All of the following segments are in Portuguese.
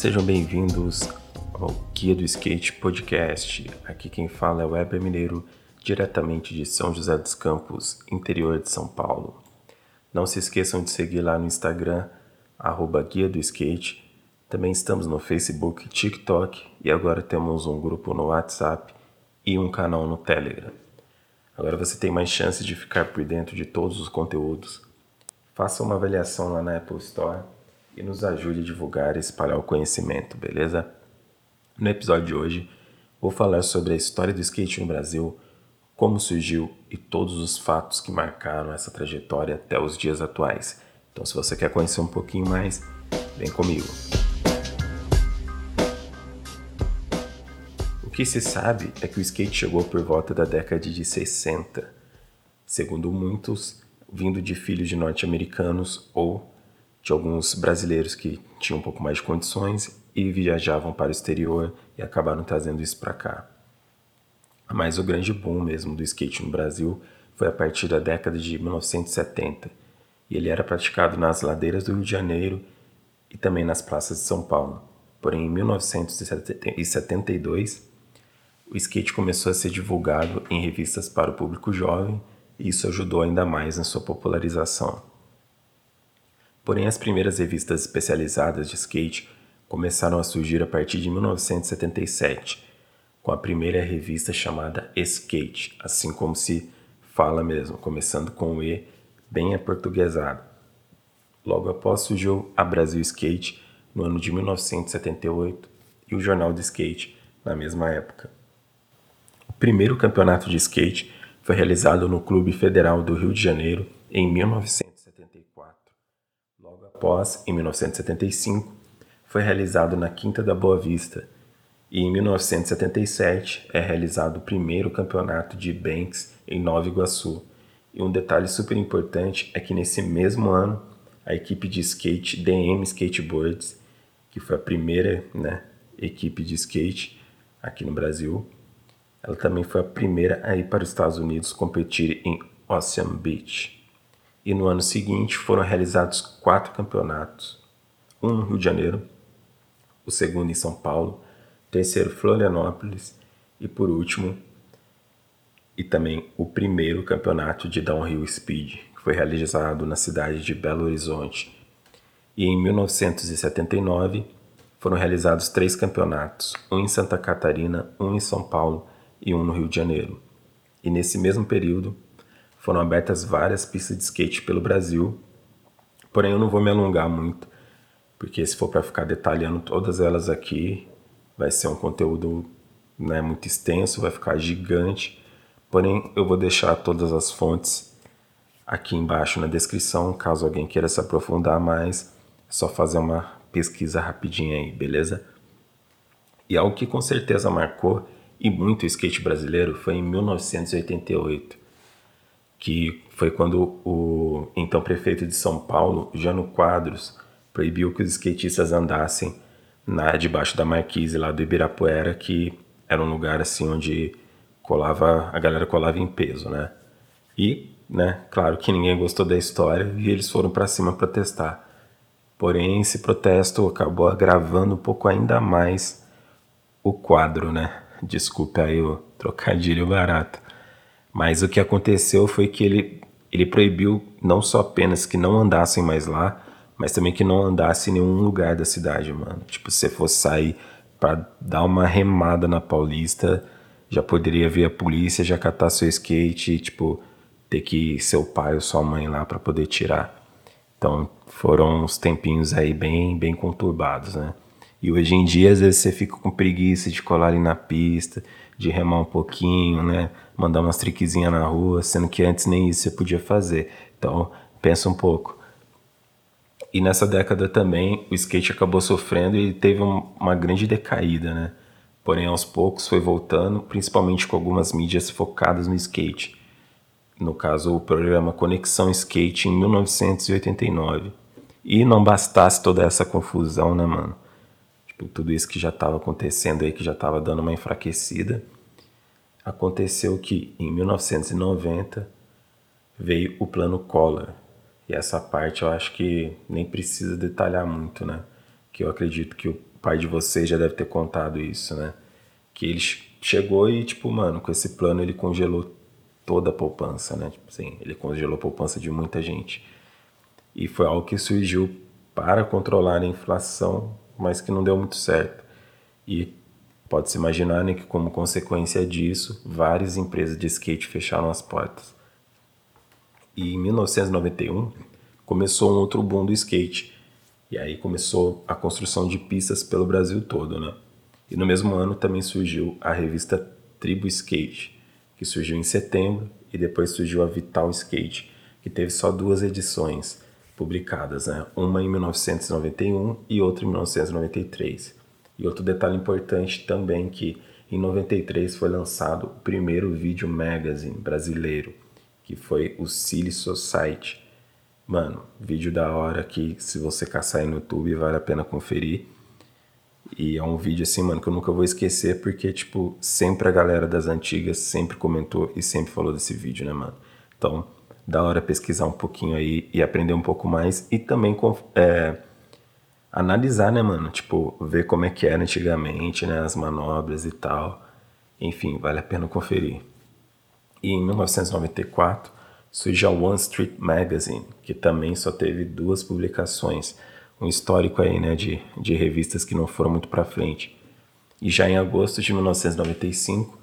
sejam bem-vindos ao Guia do Skate Podcast. Aqui quem fala é o Weber Mineiro, diretamente de São José dos Campos, interior de São Paulo. Não se esqueçam de seguir lá no Instagram, arroba Guia do Skate. Também estamos no Facebook, TikTok e agora temos um grupo no WhatsApp e um canal no Telegram. Agora você tem mais chance de ficar por dentro de todos os conteúdos. Faça uma avaliação lá na Apple Store e nos ajude a divulgar e espalhar o conhecimento, beleza? No episódio de hoje, vou falar sobre a história do skate no Brasil, como surgiu e todos os fatos que marcaram essa trajetória até os dias atuais. Então, se você quer conhecer um pouquinho mais, vem comigo. O que se sabe é que o skate chegou por volta da década de 60, segundo muitos, vindo de filhos de norte-americanos ou de alguns brasileiros que tinham um pouco mais de condições e viajavam para o exterior e acabaram trazendo isso para cá. Mas o grande boom mesmo do skate no Brasil foi a partir da década de 1970 e ele era praticado nas ladeiras do Rio de Janeiro e também nas praças de São Paulo. Porém, em 1972, o skate começou a ser divulgado em revistas para o público jovem e isso ajudou ainda mais na sua popularização. Porém, as primeiras revistas especializadas de skate começaram a surgir a partir de 1977, com a primeira revista chamada Skate, assim como se fala mesmo, começando com o E bem aportuguesado. Logo após surgiu a Brasil Skate no ano de 1978 e o Jornal de Skate na mesma época. O primeiro campeonato de skate foi realizado no Clube Federal do Rio de Janeiro em 1900 após, em 1975, foi realizado na Quinta da Boa Vista e em 1977 é realizado o primeiro campeonato de Banks em Nova Iguaçu. E um detalhe super importante é que nesse mesmo ano a equipe de skate DM Skateboards, que foi a primeira né, equipe de skate aqui no Brasil, ela também foi a primeira a ir para os Estados Unidos competir em Ocean Beach e no ano seguinte foram realizados quatro campeonatos: um no Rio de Janeiro, o segundo em São Paulo, terceiro Florianópolis e por último e também o primeiro campeonato de downhill speed, que foi realizado na cidade de Belo Horizonte. E em 1979 foram realizados três campeonatos, um em Santa Catarina, um em São Paulo e um no Rio de Janeiro. E nesse mesmo período foram abertas várias pistas de skate pelo Brasil, porém eu não vou me alongar muito, porque se for para ficar detalhando todas elas aqui, vai ser um conteúdo né, muito extenso, vai ficar gigante. Porém, eu vou deixar todas as fontes aqui embaixo na descrição, caso alguém queira se aprofundar mais, é só fazer uma pesquisa rapidinha aí, beleza? E algo que com certeza marcou e muito o skate brasileiro foi em 1988 que foi quando o então prefeito de São Paulo, Jano Quadros, proibiu que os skatistas andassem na debaixo da marquise lá do Ibirapuera, que era um lugar assim onde colava a galera colava em peso, né? E, né, claro que ninguém gostou da história e eles foram para cima protestar. Porém, esse protesto acabou agravando um pouco ainda mais o quadro, né? Desculpe aí o trocadilho barato. Mas o que aconteceu foi que ele, ele proibiu não só apenas que não andassem mais lá, mas também que não andasse em nenhum lugar da cidade, mano. Tipo, se você fosse sair para dar uma remada na Paulista, já poderia ver a polícia, já catar seu skate e, tipo, ter que ir seu pai ou sua mãe lá para poder tirar. Então, foram uns tempinhos aí bem, bem conturbados, né? E hoje em dia, às vezes você fica com preguiça de colar ali na pista, de remar um pouquinho, né? Mandar umas triquezinhas na rua, sendo que antes nem isso você podia fazer. Então, pensa um pouco. E nessa década também, o skate acabou sofrendo e teve um, uma grande decaída, né? Porém, aos poucos foi voltando, principalmente com algumas mídias focadas no skate. No caso, o programa Conexão Skate em 1989. E não bastasse toda essa confusão, né, mano? Tipo, tudo isso que já estava acontecendo aí, que já estava dando uma enfraquecida. Aconteceu que em 1990 veio o plano Collor. E essa parte eu acho que nem precisa detalhar muito, né? Que eu acredito que o pai de vocês já deve ter contado isso, né? Que ele chegou e, tipo, mano, com esse plano ele congelou toda a poupança, né? Tipo assim, ele congelou a poupança de muita gente. E foi algo que surgiu para controlar a inflação, mas que não deu muito certo. E pode-se imaginar né, que, como consequência disso, várias empresas de skate fecharam as portas. E em 1991 começou um outro boom do skate. E aí começou a construção de pistas pelo Brasil todo, né? E no mesmo ano também surgiu a revista Tribo Skate, que surgiu em setembro, e depois surgiu a Vital Skate, que teve só duas edições publicadas, né? Uma em 1991 e outra em 1993. E outro detalhe importante também que em 93 foi lançado o primeiro vídeo magazine brasileiro, que foi o Silly Society. Mano, vídeo da hora que se você caçar aí no YouTube vale a pena conferir. E é um vídeo assim, mano, que eu nunca vou esquecer porque, tipo, sempre a galera das antigas sempre comentou e sempre falou desse vídeo, né, mano? Então, da hora pesquisar um pouquinho aí e aprender um pouco mais e também é, analisar, né, mano? Tipo, ver como é que era antigamente, né, as manobras e tal. Enfim, vale a pena conferir. E em 1994 surge a One Street Magazine, que também só teve duas publicações, um histórico aí, né, de, de revistas que não foram muito para frente. E já em agosto de 1995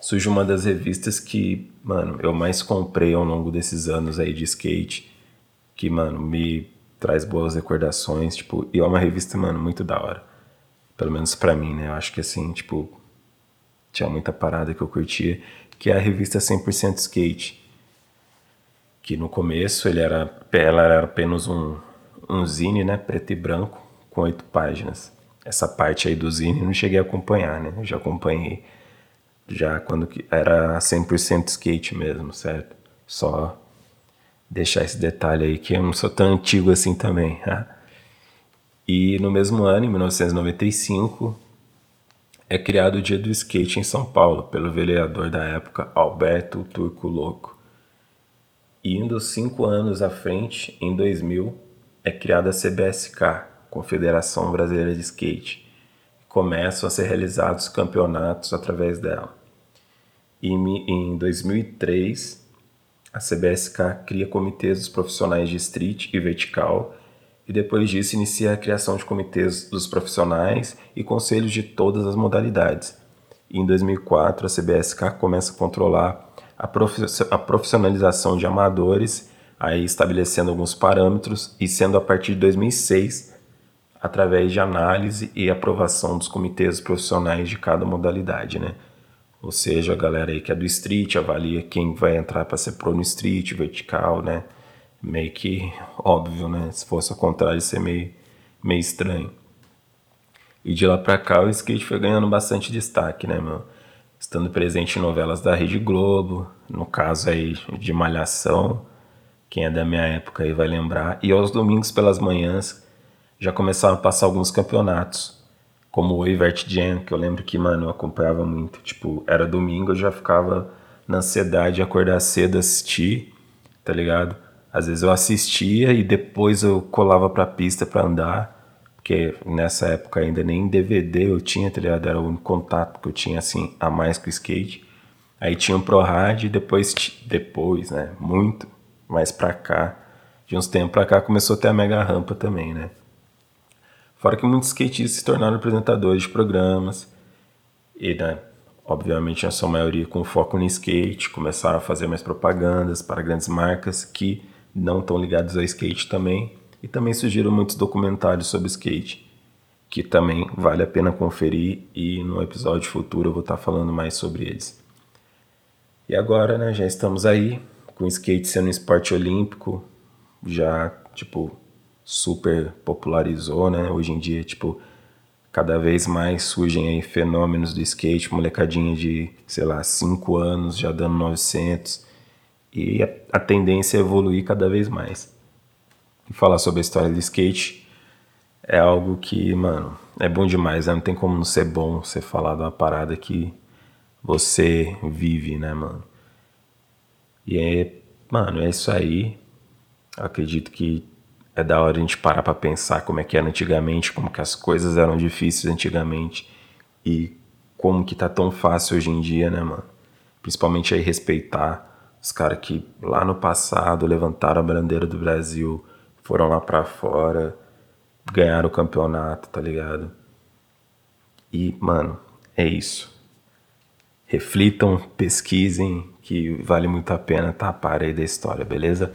surge uma das revistas que, mano, eu mais comprei ao longo desses anos aí de skate, que, mano, me traz boas recordações, tipo, e é uma revista, mano, muito da hora. Pelo menos para mim, né? Eu acho que assim, tipo, tinha muita parada que eu curtia, que é a revista 100% Skate. Que no começo ele era, ela era apenas um, um zine, né, preto e branco, com oito páginas. Essa parte aí do zine eu não cheguei a acompanhar, né? Eu já acompanhei já quando era 100% skate mesmo, certo? Só deixar esse detalhe aí que eu não sou tão antigo assim também. Tá? E no mesmo ano, em 1995, é criado o Dia do Skate em São Paulo pelo vereador da época Alberto Turco Louco. E indo cinco anos à frente, em 2000, é criada a CBSK, Confederação Brasileira de Skate. Começam a ser realizados campeonatos através dela. E em 2003, a CBSK cria comitês dos profissionais de street e vertical e depois disso inicia a criação de comitês dos profissionais e conselhos de todas as modalidades. E em 2004, a CBSK começa a controlar a profissionalização de amadores, aí estabelecendo alguns parâmetros e sendo a partir de 2006 através de análise e aprovação dos comitês profissionais de cada modalidade, né? Ou seja, a galera aí que é do street avalia quem vai entrar para ser pro no street, vertical, né? Meio que óbvio, né? Se fosse ao contrário, ser meio, meio estranho. E de lá pra cá o skate foi ganhando bastante destaque, né, meu? Estando presente em novelas da Rede Globo, no caso aí de Malhação, quem é da minha época aí vai lembrar. E aos domingos pelas manhãs já começavam a passar alguns campeonatos como o Evert Jam, que eu lembro que, mano, eu acompanhava muito. Tipo, era domingo, eu já ficava na ansiedade de acordar cedo, assistir, tá ligado? Às vezes eu assistia e depois eu colava pra pista pra andar, porque nessa época ainda nem DVD eu tinha, tá ligado? Era o único contato que eu tinha, assim, a mais com o skate. Aí tinha um Pro Hard e depois, depois, né, muito mais pra cá, de uns tempos pra cá, começou a ter a Mega Rampa também, né? Fora que muitos skatistas se tornaram apresentadores de programas e, né, obviamente, a sua maioria com foco no skate, começaram a fazer mais propagandas para grandes marcas que não estão ligados ao skate também. E também surgiram muitos documentários sobre skate, que também vale a pena conferir e no episódio futuro eu vou estar falando mais sobre eles. E agora, né, já estamos aí com o skate sendo um esporte olímpico, já, tipo, super popularizou, né? Hoje em dia, tipo, cada vez mais surgem aí fenômenos do skate, molecadinha de, sei lá, 5 anos já dando 900. E a, a tendência é evoluir cada vez mais. E falar sobre a história do skate é algo que, mano, é bom demais, né? Não tem como não ser bom você falar de uma parada que você vive, né, mano? E é, mano, é isso aí. Acredito que é da hora a gente parar pra pensar como é que era antigamente, como que as coisas eram difíceis antigamente e como que tá tão fácil hoje em dia, né, mano? Principalmente aí respeitar os caras que lá no passado levantaram a bandeira do Brasil, foram lá para fora, ganharam o campeonato, tá ligado? E, mano, é isso. Reflitam, pesquisem, que vale muito a pena tapar aí da história, beleza?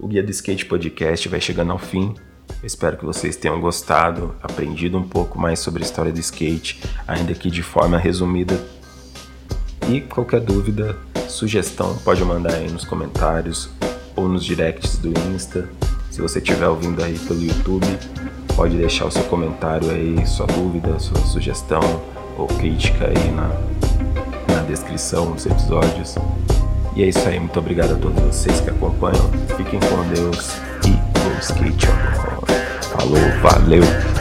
O Guia do Skate Podcast vai chegando ao fim. Eu espero que vocês tenham gostado, aprendido um pouco mais sobre a história do skate, ainda que de forma resumida. E qualquer dúvida, sugestão, pode mandar aí nos comentários ou nos directs do Insta. Se você estiver ouvindo aí pelo YouTube, pode deixar o seu comentário aí, sua dúvida, sua sugestão ou crítica aí na, na descrição dos episódios. E é isso aí, muito obrigado a todos vocês que acompanham. Fiquem com Deus e go skate. Falou, valeu!